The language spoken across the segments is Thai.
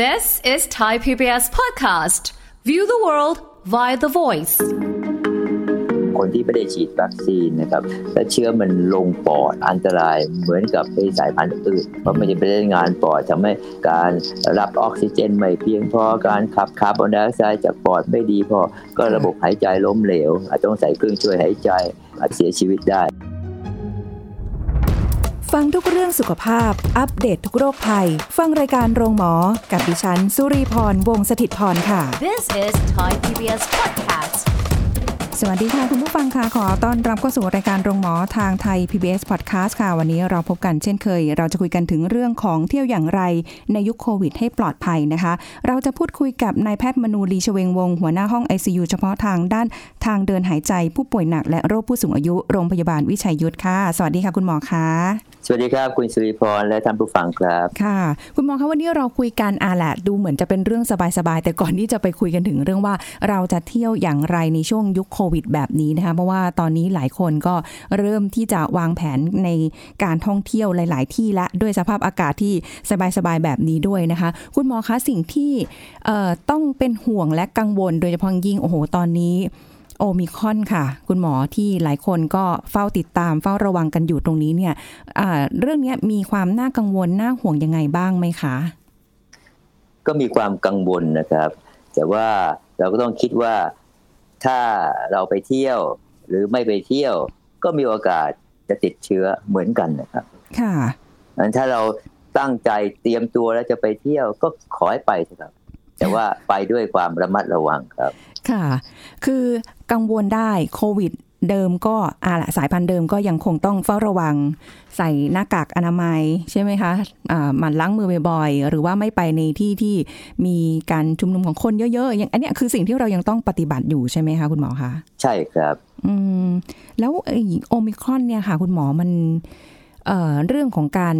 This is Thai PBS podcast. View the world via the voice. คนที่ไม่ได้ฉีดวัคซีนนะครับแล้วเชื้อมันลงปอดอันตรายเหมือนกับไอสายพันธุ์อื่น เพราะมันจะไปเล่นงานปอดทำให้การรับออกซิเจนไม่เพียงพอการขับคาร์บอนไดออกไซด์จากปอดไม่ดีพอ ก็ระบบหายใจล้มเหลว อาจต้องใส่เครื่องช่วยหายใจอาจเสียชีวิตได้ ฟังทุกเรื่องสุขภาพ อัปเดตททุกโรคภัย ฟังรายการโรงหมอ กับดิฉัน สุรีพร วงศิตพรค่ะ This is Thai PBS podcast. สวัสดีค่ะ คุณผู้ฟังค่ะ ขอต้อนรับเข้าสู่รายการโรงหมอทางไทย PBS Podcast ค่ะ วันนี้เราพบกันเช่นเคย เราจะคุยกันถึงเรื่องของเที่ยวอย่างไรในยุคโควิดให้ปลอดภัยนะคะ เราจะพูดคุยกับนายแพทย์มนูลีชเวงวงศ์หัวหน้าห้อง ICU เฉพาะทางด้านทางเดินหายใจผู้ป่วยหนักและโรคผู้สูงอายุโรงพยาบาลวิชัยยุทธค่ะ สวัสดีค่ะคุณหมอคะ สวัสดีครับ คุณสุริพรและท่านผู้ฟังครับ ค่ะ คุณหมอคะวันนี้เราคุยกันอาแหละ ดูเหมือนจะเป็นเรื่องสบายๆ แต่ก่อนที่จะไปคุยกันถึงเรื่องว่าเราจะเที่ยวอย่างไรในช่วงยุคโควิดแบบนี้นะคะ เพราะว่าตอนนี้หลายคนก็เริ่มที่จะวางแผนในการท่องเที่ยวหลาย ๆ ที่และด้วยสภาพอากาศที่สบายๆแบบนี้ด้วยนะคะ คุณหมอคะสิ่งที่ต้องเป็นห่วงและกังวลโดยเฉพาะยิ่งโอ้โหตอนนี้ โอมิครอนค่ะ คุณหมอที่หลายคนก็เฝ้าติดตามเฝ้าระวังกันอยู่ตรงนี้เนี่ยอ่าเรื่องเนี้ยมีความน่ากังวลน่าห่วงยังไงบ้างไหมคะ ก็มีความกังวลนะครับ แต่ว่าเราก็ต้องคิดว่าถ้าเราไปเที่ยวหรือไม่ไปเที่ยว ก็มีโอกาสจะติดเชื้อเหมือนกันนะครับ ค่ะงั้นถ้าเราตั้งใจเตรียมตัวแล้วจะไปเที่ยวก็ขอให้ไปเถอะครับ แต่ว่าไปด้วยความระมัดระวังครับ ค่ะ คือกังวลได้โควิดเดิมก็อาละสายพันธุ์เดิมก็ยังคงต้องเฝ้าระวัง ใส่หน้ากากอนามัยใช่ไหมคะอ่าหมันล้างมือบ่อยๆ หรือว่าไม่ไปในที่ที่มีการชุมนุมของคนเยอะๆอย่างอันเนี้ยคือสิ่งที่เรายังต้องปฏิบัติอยู่ใช่ไหมคะคุณหมอคะใช่ครับ อืมแล้วไอ้โอมิครอนเนี่ยค่ะ คุณหมอมันเอ่อเรื่องของการ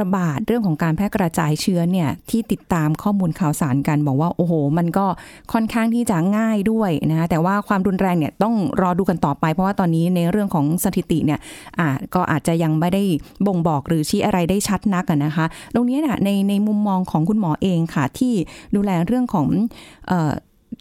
ระบาดเรื่องของการแพร่กระจายเชื้อเนี่ยที่ติดตามข้อมูลข่าวสารกัน บอกว่าโอ้โห มันก็ค่อนข้างที่จะง่ายด้วยนะคะแต่ว่าความรุนแรงเนี่ยต้องรอดูกันต่อไป เพราะว่าตอนนี้ในเรื่องของสถิติเนี่ยอ่าก็อาจจะยังไม่ได้บ่งบอกหรือชี้อะไรได้ชัดนักนะคะ ตรงนี้นในในมุมมองของคุณหมอเองค่ะ ที่ดูแลเรื่องของเออ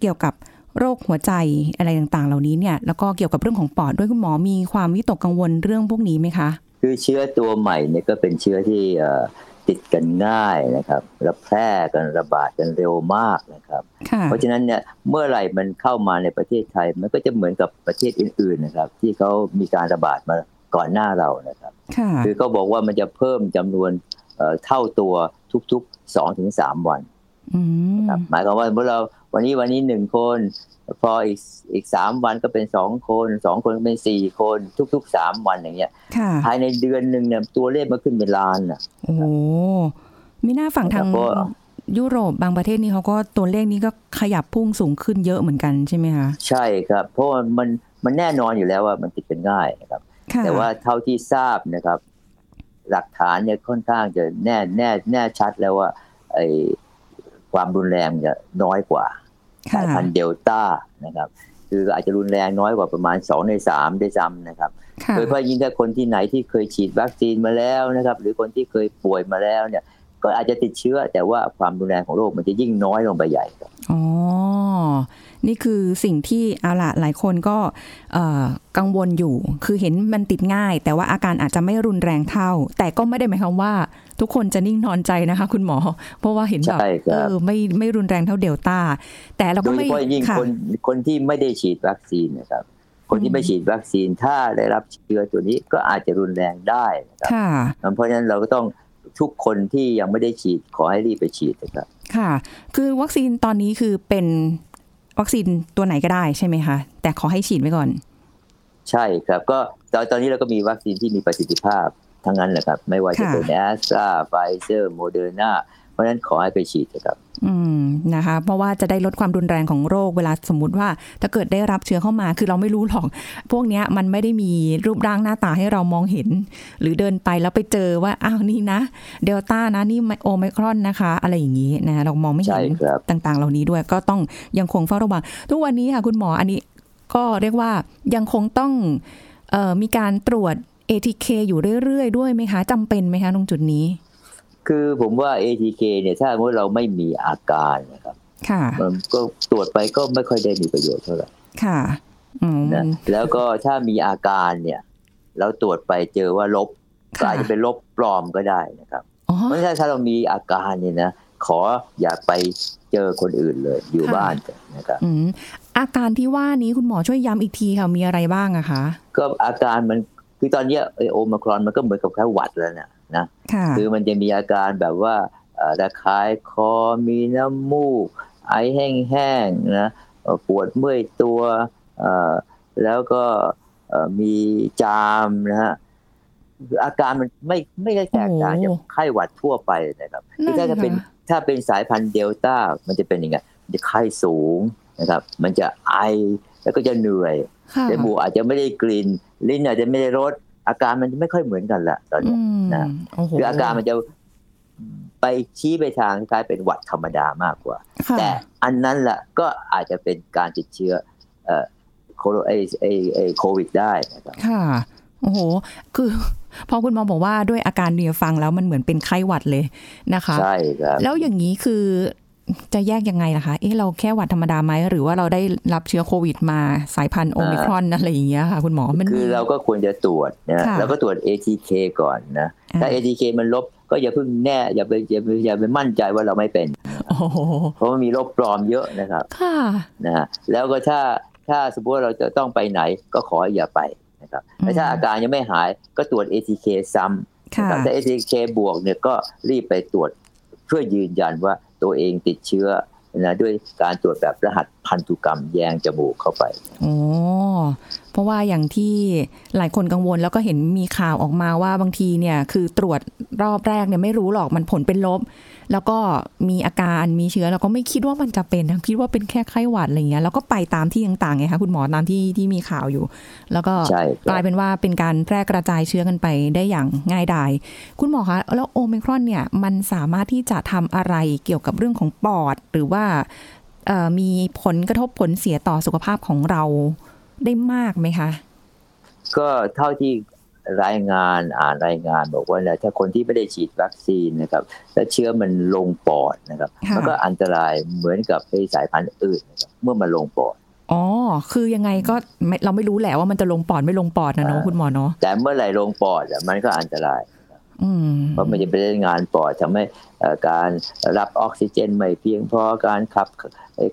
เกี่ยวกับโรคหัวใจอะไรต่างๆ เหล่านี้เนี่ยแล้วก็เกี่ยวกับเรื่องของปอดด้วยคุณหมอมีความวิตกกังวลเรื่องพวกนี้ไหมคะ คือเชื้อตัวใหม่เนี่ยก็เป็นเชื้อที่เอ่อติดกันง่ายนะครับและแพร่กันระบาดกันเร็วมากนะครับค่ะเพราะฉะนั้นเนี่ยเมื่อไหร่มันเข้ามาในประเทศไทย มันก็จะเหมือนกับประเทศอื่นๆนะครับ ที่เขามีการระบาดมาก่อนหน้าเรานะครับค่ะคือเขาบอกว่ามันจะเพิ่มจำนวนเอ่อเท่าตัวทุกๆสองถึงสามวันอืมครับหมายความว่าเมื่อเราวันนี้วันนี้หนึ่งคน พออีกอีกสามวันก็เป็นสองคนสองคนก็เป็นสี่คนทุกๆสามวันอย่างเงี้ยค่ะภายในเดือนหนึ่งเนี่ยตัวเลขมันขึ้นเป็นล้านนะโอ้โหมีหน้าฝั่งทางแล้วก็ยุโรปบางประเทศนี่เขาก็ตัวเลขนี้ก็ขยับพุ่งสูงขึ้นเยอะเหมือนกันใช่ไหมคะใช่ครับ เพราะว่ามันมันแน่นอนอยู่แล้วว่ามันติดกันง่ายนะครับค่ะแต่ว่าเท่าที่ทราบนะครับ หลักฐานเนี่ยค่อนข้างจะแน่แน่แน่ชัดแล้วว่าไอ้ความรุนแรงจะน้อยกว่าค่ะ สายพันธุ์เดลต้านะครับ คืออาจจะรุนแรงน้อยกว่าประมาณ 2 ใน 3 ได้ซ้ำนะครับค่ะโดยเฉพาะยิ่งถ้าคนที่ไหนที่เคยฉีดวัคซีนมาแล้วนะครับ หรือคนที่เคยป่วยมาแล้วเนี่ย ก็อาจจะติดเชื้อ แต่ว่าความรุนแรงของโรคมันจะยิ่งน้อยลงไปใหญ่ครับอ๋อนี่คือสิ่งที่เอาละหลายคนก็เอ่อกังวลอยู่ คือเห็นมันติดง่าย แต่ว่าอาการอาจจะไม่รุนแรงเท่า แต่ก็ไม่ได้หมายความว่าทุกคนจะนิ่งนอนใจนะคะ คุณหมอ เพราะว่าเห็นแบบใช่ครับเออไม่ไม่รุนแรงเท่าเดลต้า แต่เราโดก็ยเฉไม่พาะยิ่งค่ะคนคนที่ไม่ได้ฉีดวัคซีนนะครับคนที่ไม่ฉีดวัคซีนถ้าได้รับเชื้อตัวนี้ก็อาจจะรุนแรงได้นะครับค่ะเพราะฉะนั้นเราก็ต้องทุกคนที่ยังไม่ได้ฉีดขอให้รีบไปฉีดนะครับ ค่ะ คือวัคซีนตอนนี้คือเป็นวัคซีนตัวไหนก็ได้ใช่ไหมคะแต่ขอให้ฉีดไว้ก่อน ใช่ครับ ก็ตอนตอนนี้เราก็มีวัคซีนที่มีประสิทธิภาพ ทั้งนั้นแหละครับ ไม่ว่าจะค่ะเป็นแอสตราไฟเซอร์โมเดอร์นาเพราะฉะนั้นขอให้ไปฉีดนะครับ อืมนะคะ เพราะว่าจะได้ลดความรุนแรงของโรคเวลาสมมุติว่า ถ้าเกิดได้รับเชื้อเข้ามา คือเราไม่รู้หรอก พวกเนี้ยมันไม่ได้มีรูปร่างหน้าตาให้เรามองเห็น หรือเดินไปแล้วไปเจอว่าอ้าวนี่นะ เดลต้านะนี่โอไมครอนนะคะ อะไรอย่างนี้นะคะเรามองไม่เห็นใช่ครับต่าง ๆ เหล่านี้ด้วย ก็ต้องยังคงเฝ้าระวังทุกวันนี้ค่ะคุณหมออันนี้ก็เรียกว่ายังคงต้องเออมีการตรวจ ATK อยู่เรื่อยๆ ด้วยไหมคะจำเป็นไหมคะตรงจุดนี้ คือผมว่า ATK เนี่ยถ้าเมื่อเราไม่มีอาการนะครับค่ะมันก็ตรวจไปก็ไม่ค่อยได้มีประโยชน์เท่าไหร่ค่ะอืมนะแล้วก็ถ้ามีอาการเนี่ยเราตรวจไปเจอว่าลบก็ค่ะอาจจะเป็นลบปลอมก็ได้นะครับอ๋อเพราะฉะนั้นถ้าเรามีอาการเนี่ยนะขออย่าไปเจอคนอื่นเลยอยู่ค่ะบ้านนะครับอืมอาการที่ว่านี้คุณหมอช่วยย้ำอีกทีค่ะมีอะไรบ้างอะคะ ก็อาการมัน คือตอนเนี้ยไอโอมครอนมันก็เหมือนกับแค่หวัดแล้วนะนะค่ะคือมันจะมีอาการแบบว่าเอ่อระคายคอมีน้ำมูก ไอแห้งๆนะเอ่อปวดเมื่อยตัวเอ่อแล้วก็เอ่อมีจามนะฮะคืออาการมันไม่ไม่ได้แตกต่างจากไข้หวัดทั่วไปนะครับคือถ้าจะเป็นนั่นค่ะถ้าเป็นสายพันธุ์เดลต้ามันจะเป็นยังไงมันจะไข้สูงนะครับ มันจะไอ แล้วก็จะเหนื่อยค่ะจมูกอาจจะไม่ได้กลิ่นลิ้นอาจจะไม่ได้รสอาการมันไม่ค่อยเหมือนกันละตอนอืเนี้ยมนะโอ้โหคืออาการมันจะไปชี้ไปทางคล้ายเป็นหวัดธรรมดามากกว่าค่ะแต่อันนั้นแหละก็อาจจะเป็นการติดเชื้อเอ่อโคโรไอไอไอโควิดได้นะครับค่ะโอ้โห คือพอคุณหมอบอกว่าด้วยอาการเนี่ยฟังแล้วมันเหมือนเป็นไข้หวัดเลยนะคะ ใช่ครับ แล้วอย่างนี้คือ จะแยกยังไงล่ะคะ เอ๊ะเราแค่หวัดธรรมดาไหม หรือว่าเราได้รับเชื้อโควิดมาสายพันธุ์โอมิครอนอะไรอย่างเงี้ยค่ะ คุณหมอมันคือเราก็ควรจะตรวจนะค่ะเราก็ตรวจ ATK ก่อนนะ ถ้าอ่า ATK มันลบก็อย่าเพิ่งแน่อย่าไปอย่าไปอย่าไปมั่นใจว่าเราไม่เป็นโอ้โหเพราะมันมีโรคปลอมเยอะนะครับค่ะนะฮะแล้วก็ถ้าถ้าสมมติว่าเราจะต้องไปไหนก็ขออย่าไปนะครับแต่ถ้าอืมอาการยังไม่หายก็ตรวจ ATK ซ้ำค่ะนะครับถ้า ATK บวกเนี่ยก็รีบไปตรวจเพื่อยืนยันว่า ตัวเองติดเชื้อนะด้วยการตรวจแบบรหัสพันธุกรรมแยงจมูกเข้าไปโอ้เพราะว่าอย่างที่หลายคนกังวลแล้วก็เห็นมีข่าวออกมาว่าบางทีเนี่ย คือตรวจรอบแรกเนี่ยไม่รู้หรอกมันผลเป็นลบ แล้วก็มีอาการมีเชื้อแล้วก็ไม่คิดว่ามันจะเป็นนะคิดว่าเป็นแค่ไข้หวัดอะไรเงี้ยแล้วก็ไปตามที่ต่างๆไงคะคุณหมอตามที่ที่มีข่าวอยู่ แล้วก็ใช่ครับกลายเป็นว่าเป็นการแพร่กระจายเชื้อกันไปได้อย่างง่ายดายคุณหมอคะแล้วโอมิครอนเนี่ยมันสามารถที่จะทำอะไรเกี่ยวกับเรื่องของปอดหรือว่าเอ่อมีผลกระทบผลเสียต่อสุขภาพของเราได้มากไหมคะ ก็เท่าที่ รายงานอ่านรายงานบอกว่าเนี่ยถ้าคนที่ไม่ได้ฉีดวัคซีนนะครับแล้วเชื้อมันลงปอดนะครับค่ะมันก็อันตรายเหมือนกับไอ้สายพันธุ์อื่นนะครับเมื่อมันลงปอดอ๋อ คือยังไงก็ไม่เราไม่รู้แหละว่ามันจะลงปอดไม่ลงปอดนะเนาะอ่าคุณหมอเนาะแต่เมื่อไหร่ลงปอดอะมันก็อันตรายอืมเพราะมันจะไปเล่นงานปอดทำให้เอ่อ การรับออกซิเจนไม่เพียงพอการขับ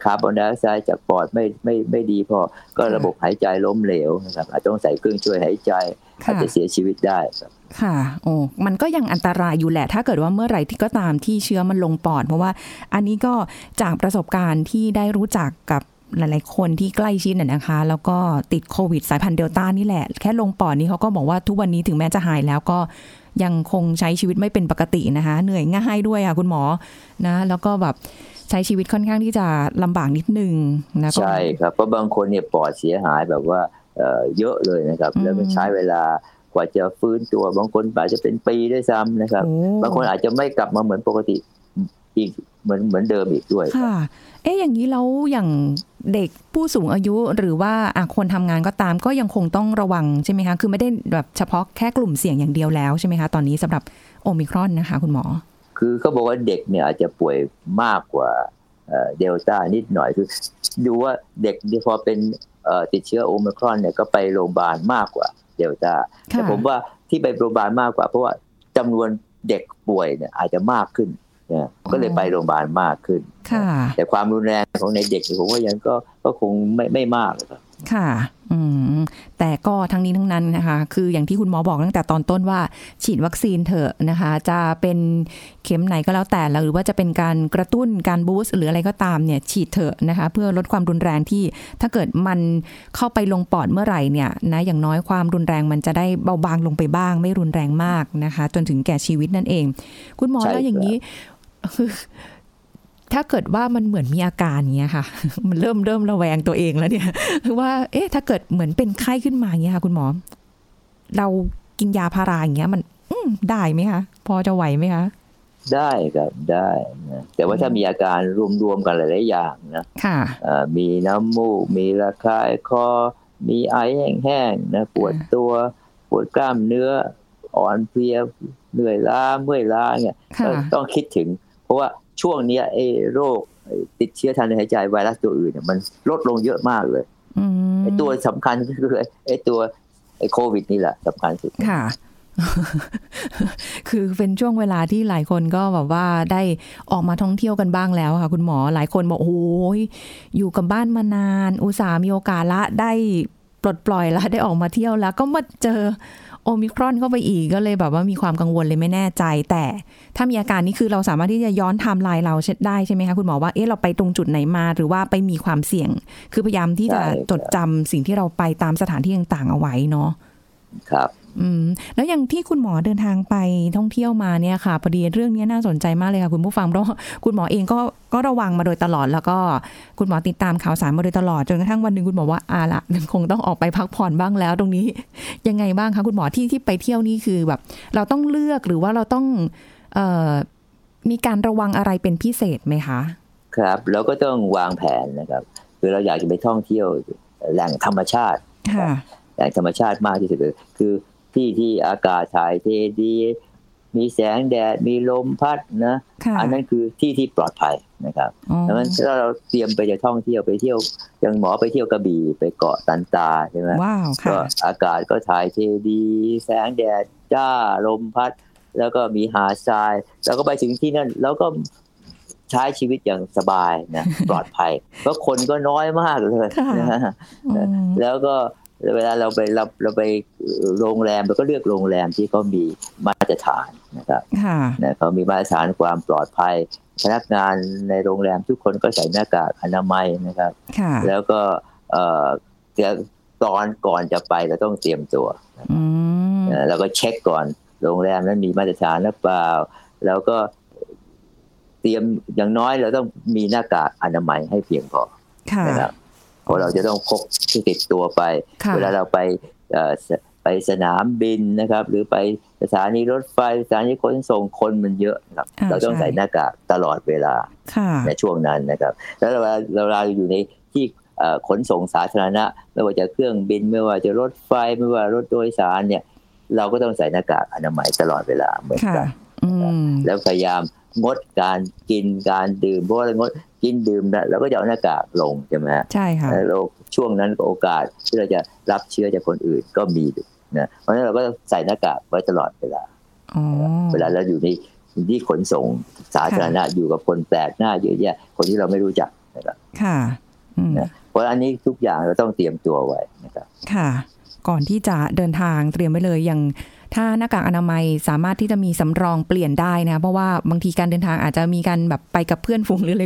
คาร์บอนไดออกไซด์จากปอดไม่ไม่ไม่ดีพอ ก็ระบบหายใจล้มเหลวนะครับอาจจะต้องใส่เครื่องช่วยหายใจอาจะจะเสียชีวิตได้ครับค่ะ โอ้ มันก็ยังอันตรายอยู่แหละ ถ้าเกิดว่าเมื่อไหร่ที่ก็ตามที่เชื้อมันลงปอด เพราะว่าอันนี้ก็จากประสบการณ์ที่ได้รู้จักกับหลายๆ คนที่ใกล้ชิดน่ะนะคะ แล้วก็ติดโควิดสายพันธุ์เดลต้านี่แหละ แค่ลงปอดนี่เขาก็บอกว่าทุกวันนี้ถึงแม้จะหายแล้วก็ ยังคงใช้ชีวิตไม่เป็นปกตินะคะ เหนื่อยง่ายด้วยค่ะคุณหมอนะ แล้วก็แบบใช้ชีวิตค่อนข้างที่จะลำบากนิดนึงนะก็ใช่ครับเพราะบางคนเนี่ยปอดเสียหายแบบว่าเอ่อเยอะเลยนะครับอืมแล้วมันใช้เวลากว่าจะฟื้นตัวบางคนอาจจะเป็นปีด้วยซ้ำนะครับโอ้บางคนอาจจะไม่กลับมาเหมือนปกติอีกเหมือนเหมือนเดิมอีกด้วยค่ะเอ๊ะอย่างนี้แล้วอย่างเด็กผู้สูงอายุหรือว่าคนทำงานก็ตามก็ยังคงต้องระวังใช่ไหมคะ คือไม่ได้แบบเฉพาะแค่กลุ่มเสี่ยงอย่างเดียวแล้วใช่ไหมคะตอนนี้สำหรับโอมิครอนนะคะ คุณหมอ คือเขาบอกว่าเด็กเนี่ยอาจจะป่วยมากกว่าเดลต้านิดหน่อยคือดูว่าเด็กที่พอเป็นติดเชื้อโอมิครอนเนี่ยก็ไปโรงพยาบาลมากกว่าเดลต้าแต่ผมว่าที่ไปโรงพยาบาลมากกว่า เพราะว่าจำนวนเด็กป่วยเนี่ยอาจจะมากขึ้น นะก็เลยไปโรงพยาบาลมากขึ้นค่ะแต่ความรุนแรงของในเด็กเนี่ยผมว่ายังก็ก็คงไม่ไม่มากหรอกครับค่ะอืมแต่ก็ทั้งนี้ทั้งนั้นนะคะ คืออย่างที่คุณหมอบอกตั้งแต่ตอนต้นว่า ฉีดวัคซีนเถอะนะคะ จะเป็นเข็มไหนก็แล้วแต่หรือว่าจะเป็นการกระตุ้นการบูสต์หรืออะไรก็ตามเนี่ย ฉีดเถอะนะคะ เพื่อลดความรุนแรงที่ถ้าเกิดมันเข้าไปลงปอดเมื่อไหร่เนี่ยนะอย่างน้อยความรุนแรงมันจะได้เบาบางลงไปบ้าง ไม่รุนแรงมากนะคะ จนถึงแก่ชีวิตนั่นเอง คุณหมอใช่แล้วอย่างนี้คือ ถ้าเกิดว่ามันเหมือนมีอาการเงี้ยค่ะ มันเริ่มเริ่มระแวงตัวเองแล้วเนี่ยว่า เอ๊ะ ถ้าเกิดเหมือนเป็นไข้ขึ้นมาอย่างเงี้ยค่ะ คุณหมอ เรากินยาพาราอย่างเงี้ย มัน อืมได้ไหมคะพอจะไหวไหมคะได้ครับได้นะแต่ว่าถ้ามีอาการรวมๆกันหลายๆอย่างนะค่ะเอ่อมีน้ำมูก มีระคายคอ มีไอแห้งๆนะปวดตัวปวดกล้ามเนื้ออ่อนเพลียเหนื่อยล้าเมื่อยล้าเนี่ยค่ะก็ต้องคิดถึง เพราะว่าช่วงเนี้ยไอ้โรคไอ้ติดเชื้อทางเดินหายใจไวรัสตัวอื่นเนี่ยมันลดลงเยอะมากเลยอืมไอ้ตัวสำคัญก็คือไอ้ตัวไอ้โควิดนี่แหละสำคัญสุดค่ะ คือเป็นช่วงเวลาที่หลายคนก็แบบว่าได้ออกมาท่องเที่ยวกันบ้างแล้วค่ะ คุณหมอหลายคนบอกโอ้ยอยู่กับบ้านมานาน อุตส่าห์มีโอกาสละได้ปลดปล่อยละได้ออกมาเที่ยวแล้ว ก็มาเจอ โอมิครอนเข้าไปอีกก็เลยแบบว่ามีความกังวลเลยไม่แน่ใจ แต่ถ้ามีอาการนี้คือเราสามารถที่จะย้อนไทม์ไลน์เราได้ใช่ไหมคะคุณหมอว่าเอ๊ะเราไปตรงจุดไหนมา หรือว่าไปมีความเสี่ยง คือพยายามที่จะใช่ครับจดจำสิ่งที่เราไปตามสถานที่ต่างๆเอาไว้เนาะครับ อืมแล้วอย่างที่คุณหมอเดินทางไปท่องเที่ยวมาเนี่ยค่ะพอดีเรื่องนี้น่าสนใจมากเลยค่ะคุณผู้ฟังเพราะว่าคุณหมอเองก็ก็ระวังมาโดยตลอด แล้วก็คุณหมอติดตามข่าวสารมาโดยตลอดจนกระทั่งวันหนึ่งคุณหมอว่าอาละคงต้องออกไปพักผ่อนบ้างแล้ว ตรงนี้ยังไงบ้างคะคุณหมอที่ที่ไปเที่ยวนี่คือแบบ เราต้องเลือกหรือว่าเราต้องเอ่อมีการระวังอะไรเป็นพิเศษไหมคะ ครับเราก็ต้องวางแผนนะครับ คือเราอยากจะไปท่องเที่ยวแหล่งธรรมชาติค่ะแหล่งธรรมชาติมากที่สุดเลยคือ ที่ที่อากาศถ่ายเทดี มีแสงแดด มีลมพัดนะค่ะอันนั้นคือที่ที่ปลอดภัยนะครับอ๋อดังนั้นถ้าเราเตรียมไปจะท่องเที่ยวไปเที่ยวอย่างหมอไปเที่ยวกระบี่ไปเกาะตันตาใช่ไหมว้าวก็ค่ะอากาศก็ถ่ายเทดี แสงแดดจ้าลมพัด แล้วก็มีหาดทราย แล้วก็ไปถึงที่นั่นแล้วก็ใช้ชีวิตอย่างสบายนะปลอดภัยเพราะคนก็น้อยมากเลยค่ะนะอืมแล้วก็ เวลาเราไปเราเราไปโรงแรมเราก็เลือกโรงแรมที่เขามีมาตรฐานนะครับค่ะนะเขามีมาตรฐานความปลอดภัย พนักงานในโรงแรมทุกคนก็ใส่หน้ากากอนามัยนะครับค่ะแล้วก็เอ่อเดี๋ยวตอนก่อนจะไปเราต้องเตรียมตัวอืมนะแล้วก็เช็คก่อน โรงแรมนั้นมีมาตรฐานหรือเปล่า แล้วก็เตรียมอย่างน้อยเราต้องมีหน้ากากอนามัยให้เพียงพอค่ะนะครับ เพราะเราจะต้องพกที่ติดตัวไปค่ะเวลาเราไปเอ่อสไปสนามบินนะครับ หรือไปสถานีรถไฟสถานีขนส่งคนมันเยอะนะครับอ่าเราต้องใช่ใส่หน้ากากตลอดเวลาค่ะในช่วงนั้นนะครับ แล้วเวลาเราเราอยู่ในที่เอ่อขนส่งสาธารณะ ไม่ว่าจะเครื่องบินไม่ว่าจะรถไฟไม่ว่ารถโดยสารเนี่ย เราก็ต้องใส่หน้ากากอนามัยตลอดเวลาเหมือนค่ะกันอืมแล้วพยายามงดการกินการดื่มเพราะว่าเรางด กินดื่มนะเราก็จะเอาหน้ากากลงใช่ไหมฮะใช่ค่ะแล้วช่วงนั้นก็โอกาสที่เราจะรับเชื้อจากคนอื่นก็มีนะเพราะฉะนั้นเราก็ใส่หน้ากากไว้ตลอดเวลาอ๋อเวลาเราอยู่ในที่ขนส่งสาธารณะอยู่กับคนแปลกหน้าเยอะแยะ คนที่เราไม่รู้จักนะครับค่ะอืมเพราะอันนี้ทุกอย่างเราต้องเตรียมตัวไว้นะครับค่ะ ก่อนที่จะเดินทางเตรียมไว้เลยอย่าง ถ้าหน้ากากอนามัยสามารถที่จะมีสำรองเปลี่ยนได้นะเพราะว่าบางทีการเดินทางอาจจะมีการแบบไปกับเพื่อนฝูงหรืออะไร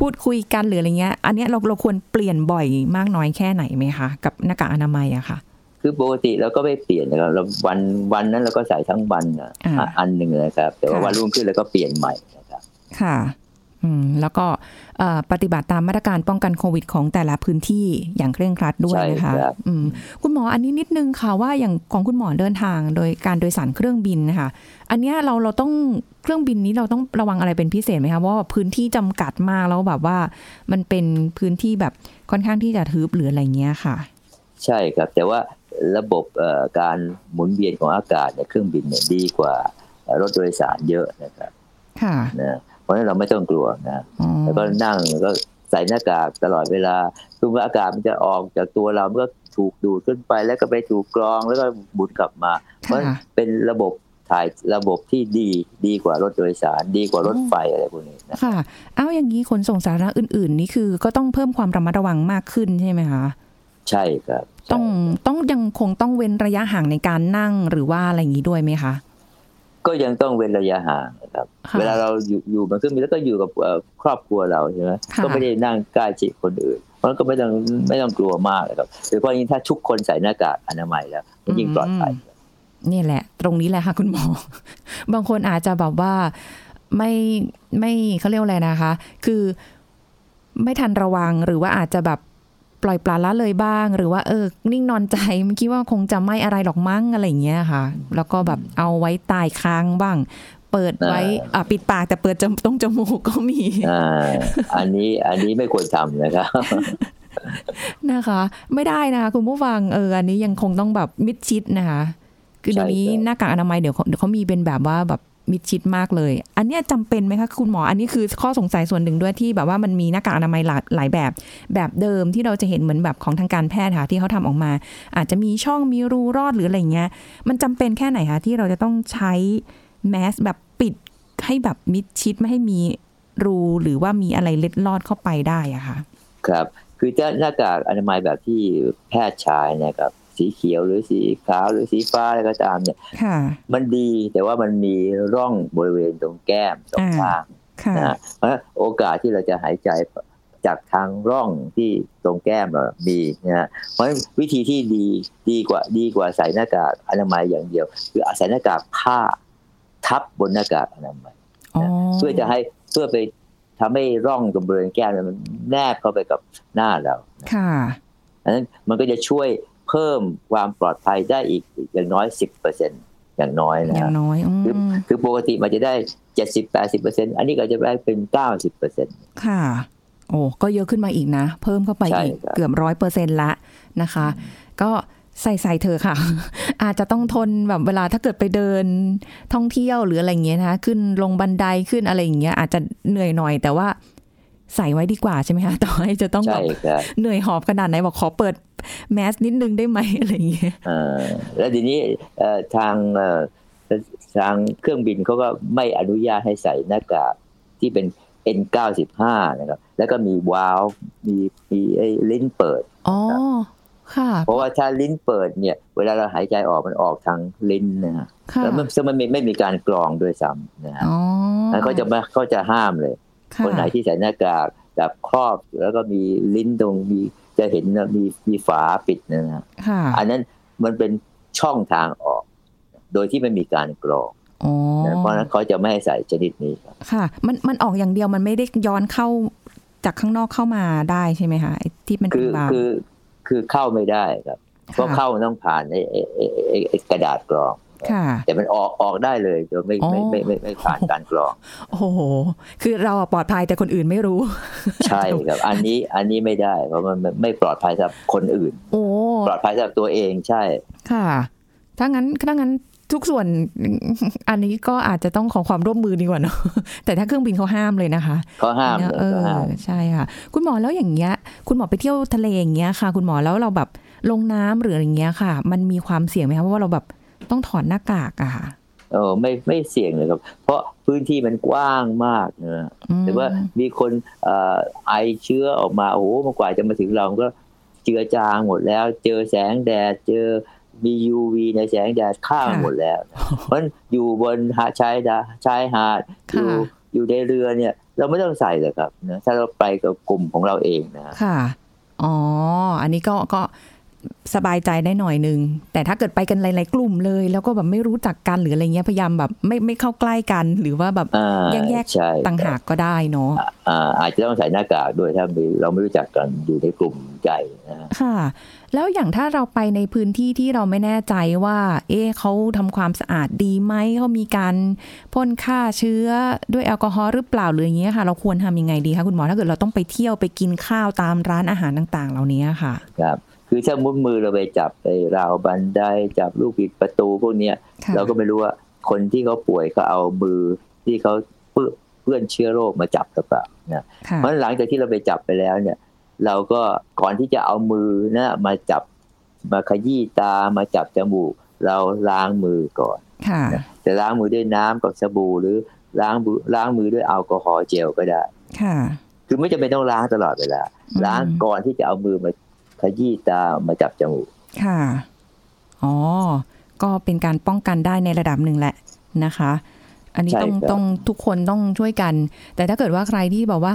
พูดคุยกันหรืออะไรเงี้ย อันเนี้ยเราเราควรเปลี่ยนบ่อยมากน้อยแค่ไหนไหมคะกับหน้ากากอนามัยอะค่ะคือปกติเราก็ไม่เปลี่ยนนะครับเราวันวันนั้นเราก็ใส่ทั้งวันนะอ่าอันหนึ่งนะครับ แต่ว่าค่ะวันรุ่งขึ้นเราก็เปลี่ยนใหม่นะครับ ค่ะอืม แล้วก็เอ่อปฏิบัติตามมาตรการป้องกันโควิด ของแต่ละพื้นที่อย่างเคร่งครัดด้วยใช่นะคะครับอืมคุณหมออันนี้นิดนึงค่ะว่าอย่างของคุณหมอเดินทาง โดยการโดยสารเครื่องบินนะคะอันเนี้ยเราเราต้องเครื่องบินนี้เราต้องระวังอะไรเป็นพิเศษไหมคะเพราะว่าพื้นที่จำกัดมากแล้วแบบว่า มันเป็นพื้นที่แบบค่อนข้างที่จะทึบหรืออะไรเงี้ยค่ะ ใช่ครับแต่ว่าระบบเอ่อการหมุนเวียนของอากาศในเครื่องบินเนี่ยดีกว่ารถโดยสารเยอะนะครับค่ะนะเพ ราะฉะนั้นเราไม่ต้องกลัวนะอ๋อแล้วก็นั่งแล้วก็ใส่หน้ากากตลอดเวลาคือว่าอากาศมันจะออกจากตัวเรามันก็ถูกดูดขึ้นไปแล้วก็ไปถูกกรองแล้วก็หมุนกลับมา เพราะฉะนั้นค่ะเป็นระบบถ่ายระบบที่ดีดีกว่ารถโดยสารดีกว่ารถไฟอะไรพวกนี้นะค่ะ เอ้าอย่างนี้ขนส่งสาธารณะอื่น ๆ นี่คือก็ต้องเพิ่มความระมัดระวังมากขึ้นใช่ไหมคะใช่ครับ ต้องต้องยังคงต้องเว้นระยะห่างในการนั่งหรือว่าอะไรอย่างนี้ด้วยไหมคะ ก็ยังต้องเว้นระยะห่างนะครับค่ะเวลาเราอยู่อยู่บนเครื่องบินแล้วก็อยู่กับเอ่อครอบครัวเราใช่ไหมค่ะก็ไม่ได้นั่งใกล้ชิดคนอื่นเพราะฉะนั้นก็ไม่ต้องไม่ต้องกลัวมากนะครับโดยเฉพาะยิ่งถ้าทุกคนใส่หน้ากากอนามัยแล้วมันยิ่งปลอดภัยนี่แหละ ตรงนี้แหละค่ะคุณหมอ บางคนอาจจะแบบว่าไม่ไม่เขาเรียกว่าอะไรนะคะ คือไม่ทันระวังหรือว่าอาจจะแบบ ปล่อยปละละเลยบ้าง หรือว่าเออ นิ่งนอนใจไม่คิดว่าคงจะไม่อะไรหรอกมั้งอะไรอย่างเงี้ยค่ะ แล้วก็แบบเอาไว้ตายค้างบ้าง เปิดไว้อะปิดปากแต่เปิดจมตรงจมูกก็มีอ่าอันนี้อันนี้ไม่ควรทำนะครับนะคะ ไม่ได้นะคะคุณผู้ฟังเอออันนี้ยังคงต้องแบบมิดชิดนะคะ คือเดี๋ยวนี้ใช่ครับหน้ากากอนามัยเดี๋ยวเขาเดี๋ยวเขามีเป็นแบบว่าแบบ มิดชิดมากเลย อันนี้ยจำเป็นไหมคะคุณหมอ อันนี้คือข้อสงสัยส่วนหนึ่งด้วยที่แบบว่ามันมีหน้ากากอนามัยหลายหลายแบบ แบบเดิมที่เราจะเห็นเหมือนแบบของทางการแพทย์ค่ะที่เขาทำออกมา อาจจะมีช่องมีรูรอดหรืออะไรเงี้ย มันจำเป็นแค่ไหนคะที่เราจะต้องใช้แมสแบบปิดให้แบบมิดชิดไม่ให้มีรูหรือว่ามีอะไรเล็ดลอดเข้าไปได้อะคะครับ คือจะหน้ากากอนามัยแบบที่แพทย์ใช้นะครับ สีเขียวหรือสีขาวหรือสีฟ้าอะไรก็ตามเนี่ยค่ะมันดีแต่ว่ามันมีร่องบริเวณตรงแก้มสองอ่าข้างค่ะนะฮะเพราะฉะนั้นโอกาสที่เราจะหายใจจากทางร่องที่ตรงแก้มเรามีนะฮะเพราะฉะนั้นวิธีที่ดีดีกว่าดีกว่าใส่หน้ากากอนามัยอย่างเดียว คือใส่หน้ากากผ้าทับบนหน้ากากอนามัยอ๋อเพื่อจะให้เพื่อไปทำให้ร่องตรงบริเวณแก้มเนี่ยมันแนบเข้าไปกับหน้าเราค่ะอันนั้นมันก็จะช่วย เพิ่มความปลอดภัยได้อีกอย่างน้อยสิบเปอร์เซ็นอย่างน้อยนะอย่างฮะน้อยอืมคือคือปกติมันจะได้เจ็ดสิบแปดสิบเปอร์เซ็นอันนี้ก็จะได้เป็นเก้าสิบเปอร์เซ็นค่ะ โอ้ก็เยอะขึ้นมาอีกนะ เพิ่มเข้าไปใช่อีกครับเกือบร้อยเปอร์เซ็นละนะคะ ก็ใส่ใส่เธอะค่ะ อาจจะต้องทนแบบเวลาถ้าเกิดไปเดินท่องเที่ยวหรืออะไรอย่างเงี้ยนะคะขึ้นลงบันไดขึ้นอะไรอย่างเงี้ยอาจจะเหนื่อยหน่อย แต่ว่า ใส่ไว้ดีกว่าใช่ไหมคะต่อให้จะต้องแบใช่บครับเหนื่อยหอบขนาดไหนบอกขอเปิดแมสนิดนึงได้ไหมอะไรอย่างเงี้ยเอ่อแล้วทีนี้เอ่อทางเอ่อทางเครื่องบินเขาก็ไม่อนุญาตให้ใส่หน้ากากที่เป็น N95 นะครับ แล้วก็มีวาล์วมีมีไอ้ลิ้นเปิดอ๋อค่ะเพราะว่าถ้าลิ้นเปิดเนี่ย เวลาเราหายใจออกมันออกทางลิ้นนะฮะค่ะแล้วมันซึ่งมันไม่ไม่มีการกรองด้วยซ้ำนะฮะอ๋อแล้วเขาจะมาเขาจะห้ามเลย ค่ะคนไหนที่ใส่หน้ากากแบบครอบแล้วก็มีลิ้นตรงมีจะเห็นนะมีมีฝาปิดนะฮะค่ะอันนั้นมันเป็นช่องทางออก โดยที่ไม่มีการกรองอ๋อนะเพราะฉะนั้นเขาจะไม่ให้ใส่ชนิดนี้ครับค่ะ มันมันออกอย่างเดียวมันไม่ได้ย้อนเข้าจากข้างนอกเข้ามาได้ใช่ไหมคะไอ้ที่มันคืเป็นอวาล์วคือคือเข้าไม่ได้ครับเพราะค่ะเข้ามันต้องผ่านไอ้ไอ้ไอ้ไอ้ไอ้กระดาษกรองค่ะ แต่มันออกออกได้เลยโดยไม่อ๋อไม่ไม่ไม่ไม่ผ่านการกรอง โอ้โหคือเราอะปลอดภัยแต่คนอื่นไม่รู้ ใช่ครับ อันนี้อันนี้ไม่ได้เพราะมันมันไม่ปลอดภัยสำหรับคนอื่นโอ้ปลอดภัยสำหรับตัวเองใช่ ค่ะ ถ้างั้นถ้างั้นทุกส่วนอันนี้ก็อาจจะต้องขอความร่วมมือดีกว่าเนาะแต่ถ้าเครื่องบินเขาห้ามเลยนะคะเขาห้ามเนี่ยเลยเอเขาอห้ามใช่ค่ะ คุณหมอแล้วอย่างเงี้ย คุณหมอไปเที่ยวทะเลอย่างเงี้ยค่ะ คุณหมอแล้วเราแบบลงน้ำหรืออะไรเงี้ยค่ะ มันมีความเสี่ยงไหมคะเพราะว่าเราแบบ ต้องถอดหน้ากากอะค่ะเออไม่ไม่เสี่ยงเลยครับ เพราะพื้นที่มันกว้างมากนะอืมแต่ว่ามีคนเอ่อไอเชื้อออกมาโอ้โหมากว่าจะมาถึงเราก็เจือจางหมดแล้ว เจอแสงแดดเจอมี UV ในแสงแดดข้ามหมดแล้วนะเพราะฉะนั้นอยู่บนหาดชายดาชายหาดอยู่ค่ะอยู่ในเรือเนี่ย เราไม่ต้องใส่เลยครับนะถ้าเราไปกับกลุ่มของเราเองนะค่ะอ๋อ อันนี้ก็ก็ สบายใจได้หน่อยนึง แต่ถ้าเกิดไปกันหลาย ๆ กลุ่มเลย แล้วก็แบบไม่รู้จักกันหรืออะไรเงี้ยพยายามแบบไม่ไม่เข้าใกล้กัน หรือว่าแบบอ่าแยกใช่ต่างหากก็ได้เนาะอ่าอาจจะต้องใส่หน้ากากด้วยถ้ามีเราไม่รู้จักกันอยู่ในกลุ่มใหญ่นะค่ะ แล้วอย่างถ้าเราไปในพื้นที่ที่เราไม่แน่ใจว่า เอ๊ะเขาทำความสะอาดดีไหมเขามีการพ่นฆ่าเชื้อด้วยแอลกอฮอล์หรือเปล่าหรืออย่างเงี้ยค่ะ เราควรทำยังไงดีคะคุณหมอถ้าเกิดเราต้องไปเที่ยวไปกินข้าวตามร้านอาหารต่าง ๆ เหล่านี้ค่ะ ครับ คือถ้ามุดมือเราไปจับไปราวบันไดจับลูกบิดประตูพวกเนี้ยค่ะเราก็ไม่รู้ว่าคนที่เขาป่วยเขาเอามือที่เขาเปื้อนเปื้อนเชื้อโรคมาจับหรือเปล่านะค่ะเพราะฉะนั้นหลังจากที่เราไปจับไปแล้วเนี่ย เราก็ก่อนที่จะเอามือนะมาจับมาขยี้ตามาจับจมูกเราล้างมือก่อนค่ะจะล้างมือด้วยน้ำกับสบู่หรือล้างมือล้างมือด้วยแอลกอฮอล์เจลก็ได้ ค่ะ คือไม่จำเป็นต้องล้างตลอดเวลาอืมล้างก่อนที่จะเอามือมา ขยี้ตามาจับจมูกค่ะ อ๋อ ก็เป็นการป้องกันได้ในระดับหนึ่งแหละนะคะ อันนี้ใช่ต้องครับต้องทุกคนต้องช่วยกัน แต่ถ้าเกิดว่าใครที่แบบว่า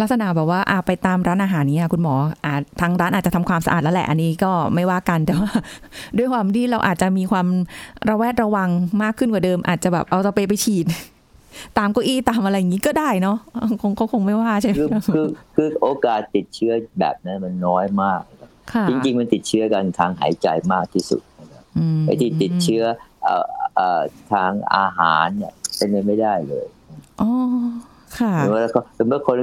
ลักษณะแบบว่าอาไปตามร้านอาหารนี้ค่ะคุณหมออาจทางร้านอาจจะทำความสะอาดแล้วแหละ อันนี้ก็ไม่ว่ากันแต่ว่า ด้วยความที่เราอาจจะมีความระแวดระวังมากขึ้นกว่าเดิม อาจจะแบบเอาสเปรย์ไปฉีด ตามเก้าอี้ตามอะไรอย่างนี้ก็ได้เนาะคงเขาคงไม่ว่าใช่ไหมคือคือคือโอกาสติดเชื้อแบบนั้นมันน้อยมากค่ะจริงๆมันติดเชื้อกันทางหายใจมากที่สุดนะครับอืมไอ้ที่ติดเชื้อเอ่อเอ่อทางอาหารเนี่ยเป็นไปไม่ได้เลยอ๋อค่ะเมื่อเขาเมื่อคน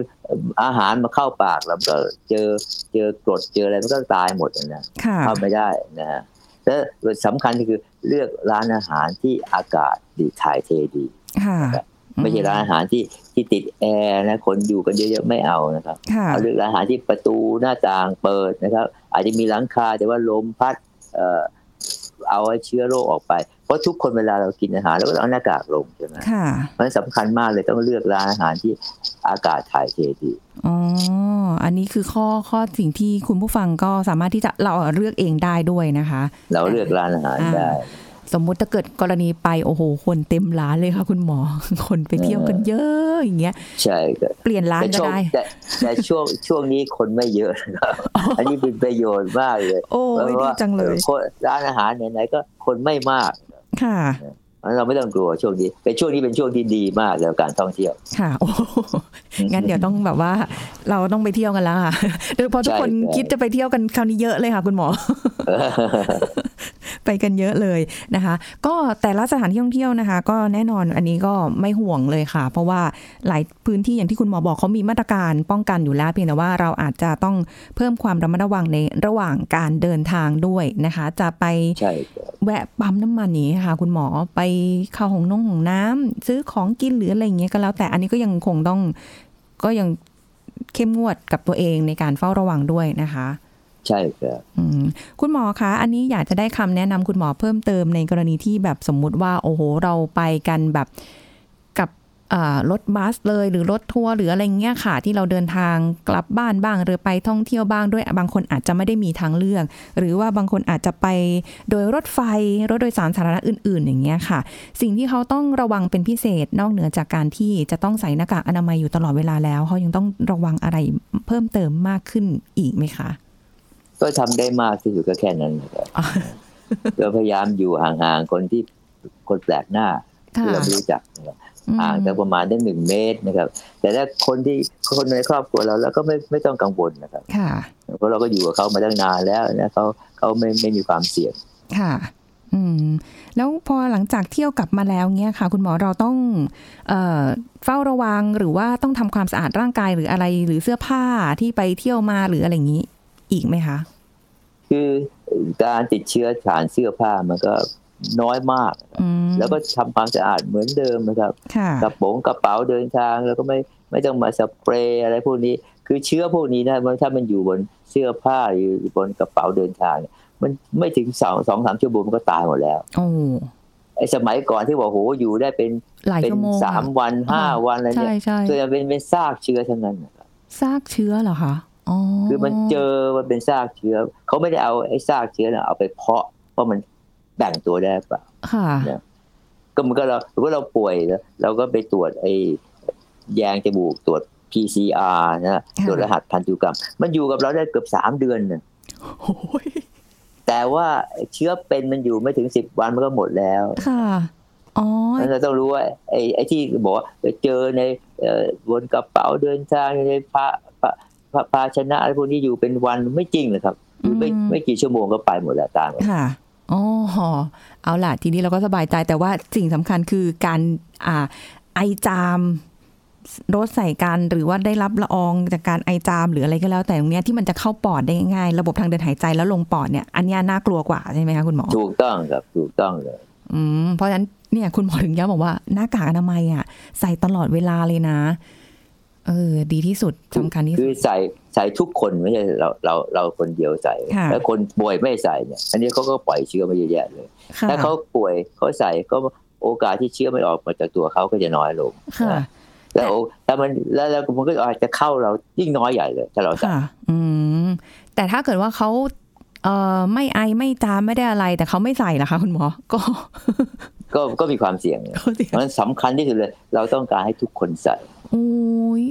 อาหารมาเข้าปากแล้วก็เจอเจอกรดเจออะไรมันก็ตายหมดนะค่ะเข้าไม่ได้นะฮะแล้วสำคัญก็คือเลือกร้านอาหารที่อากาศดีถ่ายเทดีค่ะ ไม่ใช่ร้านอาหารที่ที่ติดแอร์นะคนอยู่กันเยอะๆไม่เอานะครับค่ะเอาเลือกร้านอาหารที่ประตูหน้าต่างเปิดนะครับ อาจจะมีหลังคาแต่ว่าลมพัดเอ่อเอาไอ้เชื้อโรคออกไป เพราะทุกคนเวลาเรากินอาหารเราก็ต้องเอาหน้ากากลงใช่ไหมค่ะมันสำคัญมากเลยต้องเลือกร้านอาหารที่อากาศถ่ายเทดีอ๋อ อันนี้คือข้อข้อสิ่งที่คุณผู้ฟังก็สามารถที่จะเราเลือกเองได้ด้วยนะคะ เราเลือกร้านอาหารได้ สมมุติถ้าเกิดกรณีไปโอ้โห คนเต็มร้านเลยค่ะ คุณหมอ คนไปเที่ยวกันเยอะอย่างเงี้ย ใช่ครับเปลี่ยนร้านแต่ก็ช่วงได้แต่แต่ช่วงช่วงนี้คนไม่เยอะนะครับอันนี้เป็นประโยชน์มากเลย โอ้ยดีจังเลยพราะว่าร้านอาหารไหนๆก็คนไม่มาก ค่ะเราไม่ต้องกลัวช่วงนี้เป็นช่วงนี้เป็นช่วงที่ดีมากในการท่องเที่ยว ค่ะ โอ้โหงั้นเดี๋ยวต้องแบบว่า เราต้องไปเที่ยวกันแล้วค่ะ โดยเฉพาะทุกคนใช่ใช่คิดจะไปเที่ยวกันคราวนี้เยอะเลยค่ะ คุณหมอไปกันเยอะเลยนะคะ ก็แต่ละสถานที่ท่องเที่ยวนะคะ ก็แน่นอนอันนี้ก็ไม่ห่วงเลยค่ะ เพราะว่าหลายพื้นที่อย่างที่คุณหมอบอกเขามีมาตรการป้องกันอยู่แล้ว เพียงแต่ว่าเราอาจจะต้องเพิ่มความระมัดระวังในระหว่างการเดินทางด้วยนะคะ จะไปใช่บแวะปั๊มน้ำมันนี้ค่ะ คุณหมอไปเข้าห้องน้องห้องน้ำซื้อของกินหรืออะไรเงี้ยก็แล้ว แต่อันนี้ก็ยังคงต้องก็ยังเข้มงวดกับตัวเองในการเฝ้าระวังด้วยนะคะ ใช่ครับคุณหมอคะ อันนี้อยากจะได้คำแนะนำคุณหมอเพิ่มเติมในกรณีที่แบบสมมุติว่า โอ้โห เราไปกันแบบกับรถบัสเลยหรือรถทัวร์หรืออะไรเงี้ยค่ะ ที่เราเดินทางกลับบ้านบ้างหรือไปท่องเที่ยวบ้างด้วยบางคนอาจจะไม่ได้มีทางเลือก หรือว่าบางคนอาจจะไปโดยรถไฟรถโดยสารสาธารณะอื่น ๆ อย่างเงี้ยค่ะ สิ่งที่เขาต้องระวังเป็นพิเศษนอกเหนือจากการที่จะต้องใส่หน้ากากอนามัยอยู่ตลอดเวลาแล้วเขายังต้องระวังอะไรเพิ่มเติมมากขึ้นอีกไหมคะ ก็ทำได้มากที่สุดก็แค่นั้นนะครับเราพยายามอยู่ห่างๆคนที่คนแปลกหน้าที่เราไม่รู้จักนะครับห่างแต่ประมาณได้หนึ่งเมตรนะครับ แต่ถ้าคนที่คนในครอบครัวเราแล้วก็ไม่ไม่ต้องกังวลนะครับค่ะเพราะเราก็อยู่กับเขามาตั้งนานแล้วนะเขาเขาไม่ไม่มีความเสี่ยงค่ะ อืม แล้วพอหลังจากเที่ยวกลับมาแล้วเนี้ยค่ะ คุณหมอเราต้องเอ่อเฝ้าระวังหรือว่าต้องทำความสะอาดร่างกายหรืออะไร หรือเสื้อผ้าที่ไปเที่ยวมาหรืออะไรอย่างนี้ อีกไหมคะ คือการติดเชื้อผ่านเสื้อผ้ามันก็น้อยมากอืมแล้วก็ทำความสะอาดเหมือนเดิมนะครับค่ะกระโปรงกระเป๋าเดินทางแล้วก็ไม่ไม่ต้องมาสเปรย์อะไรพวกนี้ คือเชื้อพวกนี้นะมันถ้ามันอยู่บนเสื้อผ้าหรือบนกระเป๋าเดินทางเนี่ยมันไม่ถึงสองสองสามชั่วโมงมันก็ตายหมดแล้วโอ้ไอ้สมัยก่อนที่บอกโหอยู่ได้เป็นหลายเป็นชั่วโมงสามวันห้าวันอะไรใช่เนี่ยใช่ส่วนใหญ่เป็นเป็นซากเชื้อทั้งนั้นนะครับซากเชื้อเหรอคะอ๋อ คือมันเจอมันเป็นซากเชื้อเขาไม่ได้เอาไอ้ซากเชื้อน่ะเอาไปเพาะเพราะมันแบ่งตัวได้เปล่าค่ะก็เหมันก็เราหรือว่าเราป่วยแล้วเราก็ไปตรวจไอ้แยงจมูกตรวจ PCR นะตรวจรหัสพันธุกรรม มันอยู่กับเราได้เกือบสามเดือนน่ะโอ้ยแต่ว่าเชื้อเป็นมันอยู่ไม่ถึงสิบวันมันก็หมดแล้ว ค่ะอ๋อนั้นเราต้องรู้ว่าไอ้ไอ้ที่บอกว่าไปเจอในเอ่อบนกระเป๋าเดินทางในพระพระพระ ภาชนะอะไรพวกนี้อยู่เป็นวันไม่จริงเลยครับอยู่ไม่อืมไม่กี่ชั่วโมงก็ไปหมดแล้วตามหมดค่ะอ๋อเอาล่ะ ทีนี้เราก็สบายใจแต่ว่าสิ่งสำคัญคือการอ่าไอจามรถใส่กันหรือว่าได้รับละอองจากการไอจามหรืออะไรก็แล้วแต่ตรงเนี้ยที่มันจะเข้าปอดได้ง่ายๆระบบทางเดินหายใจแล้วลงปอดเนี่ยอันเนี้ยน่ากลัวกว่าใช่ไหมคะคุณหมอถูกต้องครับถูกต้องเลยอืมเพราะฉะนั้นเนี่ยคุณหมอถึงย้ำบอกว่าหน้ากากอนามัยอะใส่ตลอดเวลาเลยนะ เออ ดีที่สุดสำคัญที่คืสุอดใส่ใส่ทุกคนไม่ใช่เราเราเราคนเดียวใส่ค่ะแล้วคนป่วยไม่ใส่เนี่ย อันนี้เขาก็ปล่อยเชื้อมาเยอะแยะเลยค่ะถ้าเขาป่วยเขาใส่ก็โอกาสที่เชื้อไม่ออกมาจากตัวเขาก็จะน้อยลงค่ะนะแล้วโอแต่มันแล้วแล้วมันก็อาจจะเข้าเรายิ่งน้อยใหญ่เลย ถ้าเราใส่ค่ะอืมแต่ถ้าเกิดว่าเขาเอ่อไม่ไอไม่จามไม่ได้อะไร แต่เขาไม่ใส่ล่ะคะคุณหมอก็ ก็ก็มีความเสี่ยงเนี่ยก็เสียมันสำคัญที่สุดเลย เราต้องการให้ทุกคนใส่ โอ้ย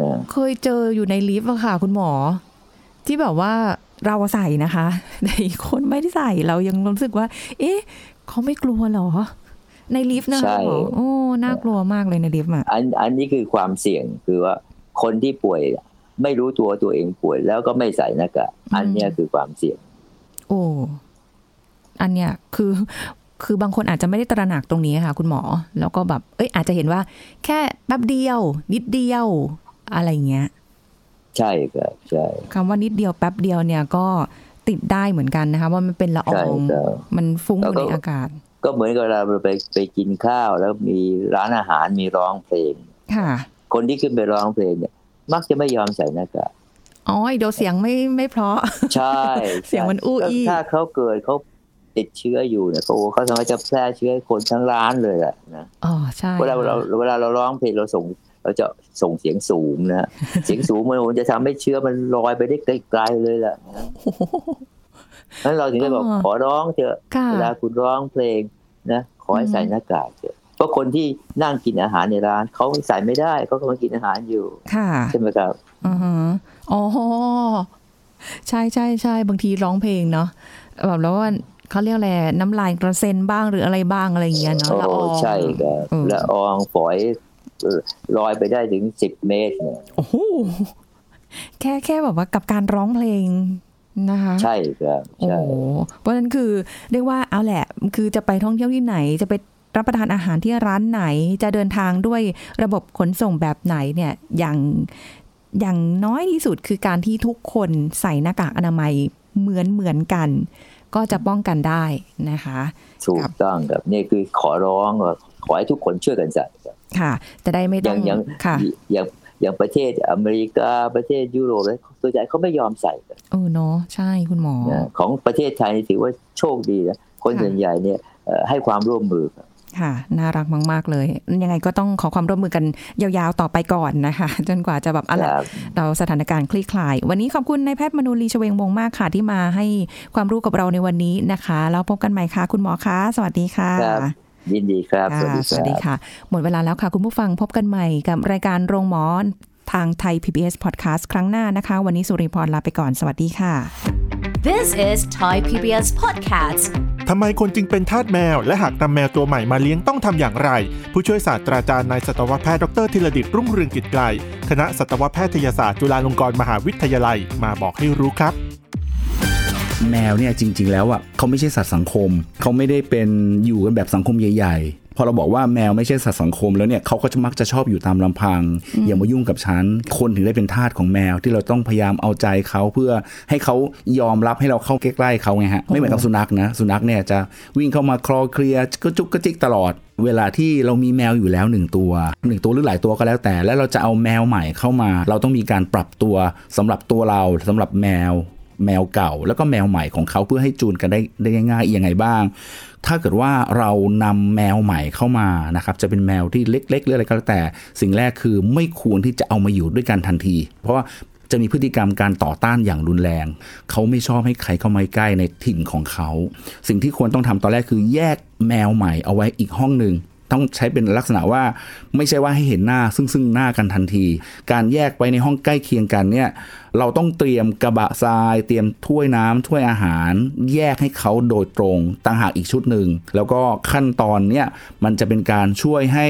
นะเคยเจออยู่ในลิฟต์อะค่ะ คุณหมอ ที่แบบว่าเราใส่นะคะแต่อีกคนไม่ได้ใส่เรายังรู้สึกว่า เอ๊ะเขาไม่กลัวเหรอ ในลิฟต์นะคะคุณหมอโอ้น่ากลัวมากเลยในลิฟต์อะอันอันนี้คือความเสี่ยงคือว่าคนที่ป่วยไม่รู้ตัวตัวเองป่วยแล้วก็ไม่ใส่หน้ากากอันเนี้ยคือความเสี่ยง โอ้อันเนี้ยคือ คือบางคนอาจจะไม่ได้ตระหนักตรงนี้ค่ะ คุณหมอ แล้วก็แบบเอ้ยอาจจะเห็นว่า แค่แป๊บเดียว นิดเดียวอะไรเงี้ย ใช่ครับใช่คำว่านิดเดียวแป๊บเดียวเนี่ยก็ติดได้เหมือนกันนะคะ ว่ามันเป็นละอใช่องครับมันฟุ้งอยู่แล้วก็ในอากาศ ก็เหมือนกับเราไปไปกินข้าวแล้วมีร้านอาหารมีร้องเพลง ค่ะ คนที่ขึ้นไปร้องเพลงเนี่ย มักจะไม่ยอมใส่หน้ากากอ๋อเดี๋ยวเสียงไม่ไม่เพราะ ใช่ เสียงมันอู้อี้ถ้าเขาเกิดเขา ติดเชื้ออยู่เนี่ยเขาเขาสามารถจะแพร่เชื้อให้คนทั้งร้านเลยแหละนะอ๋อใช่เวลาเราเวลาเราร้องเพลงเราส่งเราจะส่งเสียงสูงนะเสียงสูงมันจะทำให้เชื้อมันลอยไปได้ไกลๆเลยแหละนะโอ้โหนั้นเราถึงได้บอกอ๋อขอร้องเถอะค่ะเวลาคุณร้องเพลงนะขอให้อืมใส่หน้ากากเถอะเพราะคนที่นั่งกินอาหารในร้านเขาใส่ไม่ได้เขากำลังกินอาหารอยู่ค่ะใช่ไหมครับอือฮะอ๋อใช่ใช่ใช่บางทีร้องเพลงเนาะแบบแล้วว่า เขาเรียกอะไรน้ำลายกระเซ็นบ้างหรืออะไรบ้างอะไรอย่างเงี้ยเนาะโอ้ละอองใช่ครับเออละอองฝอยเอ่อลอยไปได้ถึงสิบเมตรเนี่ยโอ้โหแค่แค่แบบว่ากับการร้องเพลงนะคะใช่ครับโอ้ใช่โหเพราะฉะนั้นคือเรียกว่าเอาแหละ คือจะไปท่องเที่ยวที่ไหน จะไปรับประทานอาหารที่ร้านไหน จะเดินทางด้วยระบบขนส่งแบบไหนเนี่ยอย่างอย่างน้อยที่สุดคือการที่ทุกคนใส่หน้ากากอนามัยเหมือนเหมือนกัน ก็จะป้องกันได้นะคะถูกต้องครับนี่คือขอร้องว่าขอให้ทุกคนช่วยกันใส่ครับค่ะ จะได้ไม่อต้อย่างอย่างค่ะอย่างอย่างประเทศอเมริกาประเทศยุโรปแล้วส่วนใหญ่เขาไม่ยอมใส่กันเออเนาะใช่คุณหมอนะของประเทศไทยนี่ถือว่าโชคดีนะคนค่ะส่วนใหญ่เนี่ยเอ่อให้ความร่วมมือ ครับค่ะ น่ารักมาก ๆ เลย ยังไงก็ต้องขอความร่วมมือกันยาวๆต่อไปก่อนนะคะ จนกว่าจะแบบอะไรครับเราสถานการณ์คลี่คลาย วันนี้ขอบคุณนายแพทย์มนูลีชเวงวงศ์มากค่ะ ที่มาให้ความรู้กับเราในวันนี้นะคะ แล้วพบกันใหม่ค่ะ คุณหมอคะสวัสดีค่ะครับยินดีครับค่ะสวัสดีค่ะ หมดเวลาแล้วค่ะ คุณผู้ฟังพบกันใหม่กับรายการโรงหมอทางไทย PBS Podcast ครั้งหน้านะคะ วันนี้สุริพรลาไปก่อน สวัสดีค่ะ This is Thai PBS Podcast ทำไมคนจึงเป็นทาสแมว และหากนำแมวตัวใหม่มาเลี้ยงต้องทำอย่างไร ผู้ช่วยศาสตราจารย์นายสัตวแพทย์ดรธีรดิตรุ่งเรืองกิจไกลคณะสัตวแพทยศาสตร์จุฬาลงกรณ์มหาวิทยาลัยมาบอกให้รู้ครับแมวเนี่ยจริง ๆ แล้วอะเขาไม่ใช่สัตว์สังคม เขาไม่ได้เป็นอยู่กันแบบสังคมใหญ่ๆ พอเราบอกว่าแมวไม่ใช่สัตว์สังคมแล้วเนี่ยเขาก็จะมักจะชอบอยู่ตามลำพัง อย่ามายุ่งกับฉัน คนถึงได้เป็นทาสของแมวที่เราต้องพยายามเอาใจเขาเพื่อให้เขายอมรับให้เราเข้าใกล้ๆเขาไงฮะไม่เหมือนกับสุนัขนะสุนัขเนี่ยจะวิ่งเข้ามาคลอเคลียร์ก็จุกกระจิกตลอด เวลาที่เรามีแมวอยู่แล้วหนึ่งตัวหนึ่งตัวหรือหลายตัวก็แล้วแต่ แล้วเราจะเอาแมวใหม่เข้ามา เราต้องมีการปรับตัวสำหรับตัวเราสำหรับแมว แมวเก่า แล้วก็แมวใหม่ของเขาเพื่อให้จูนกันได้ได้ง่ายๆยังไงบ้าง ถ้าเกิดว่าเรานำแมวใหม่เข้ามานะครับจะเป็นแมวที่เล็กๆหรืออะไรก็แล้วแต่ สิ่งแรกคือไม่ควรที่จะเอามาอยู่ด้วยกันทันที เพราะว่าจะมีพฤติกรรมการต่อต้านอย่างรุนแรง เขาไม่ชอบให้ใครเข้ามาใกล้ในถิ่นของเขา สิ่งที่ควรต้องทำตอนแรกคือแยกแมวใหม่เอาไว้อีกห้องหนึ่ง ต้องใช้เป็นลักษณะว่าไม่ใช่ว่าให้เห็นหน้าซึ่งซึ่งหน้ากันทันที การแยกไปในห้องใกล้เคียงกันเนี่ยเราต้องเตรียมกระบะทราย เตรียมถ้วยน้ำถ้วยอาหาร แยกให้เขาโดยตรงต่างหากอีกชุดหนึ่งแล้วก็ขั้นตอนเนี่ยมันจะเป็นการช่วยให้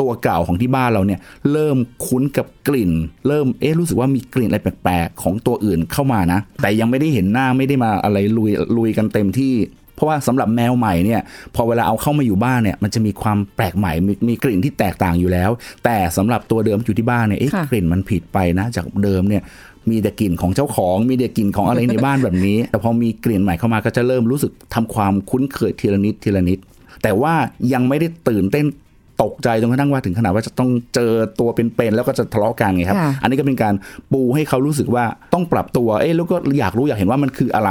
ตัวเก่าของที่บ้านเราเนี่ยเริ่มคุ้นกับกลิ่น เริ่มเอ๊ะรู้สึกว่ามีกลิ่นอะไรแปลกๆ ของตัวอื่นเข้ามานะ แต่ยังไม่ได้เห็นหน้าไม่ได้มาอะไรลุยลุยกันเต็มที่ เพราะว่าสำหรับแมวใหม่เนี่ยพอเวลาเอาเข้ามาอยู่บ้านเนี่ยมันจะมีความแปลกใหม่มีมีกลิ่นที่แตกต่างอยู่แล้ว แต่สำหรับตัวเดิมอยู่ที่บ้านเนี่ยเอ๊ะค่ะกลิ่นมันผิดไปนะจากเดิมเนี่ยมีแต่กลิ่นของเจ้าของ มีแต่กลิ่นของอะไรในบ้านแบบนี้ แต่พอมีกลิ่นใหม่เข้ามาก็จะเริ่มรู้สึกทำความคุ้นเคยทีละนิดทีละนิด แต่ว่ายังไม่ได้ตื่นเต้นตกใจจนกระทั่งว่าถึงขนาดว่าจะต้องเจอตัวเป็นๆแล้วก็จะทะเลาะกันไงครับค่ะอันนี้ก็เป็นการปูให้เขารู้สึกว่าต้องปรับตัว เอ๊ะแล้วก็อยากรู้อยากเห็นว่ามันคืออะไร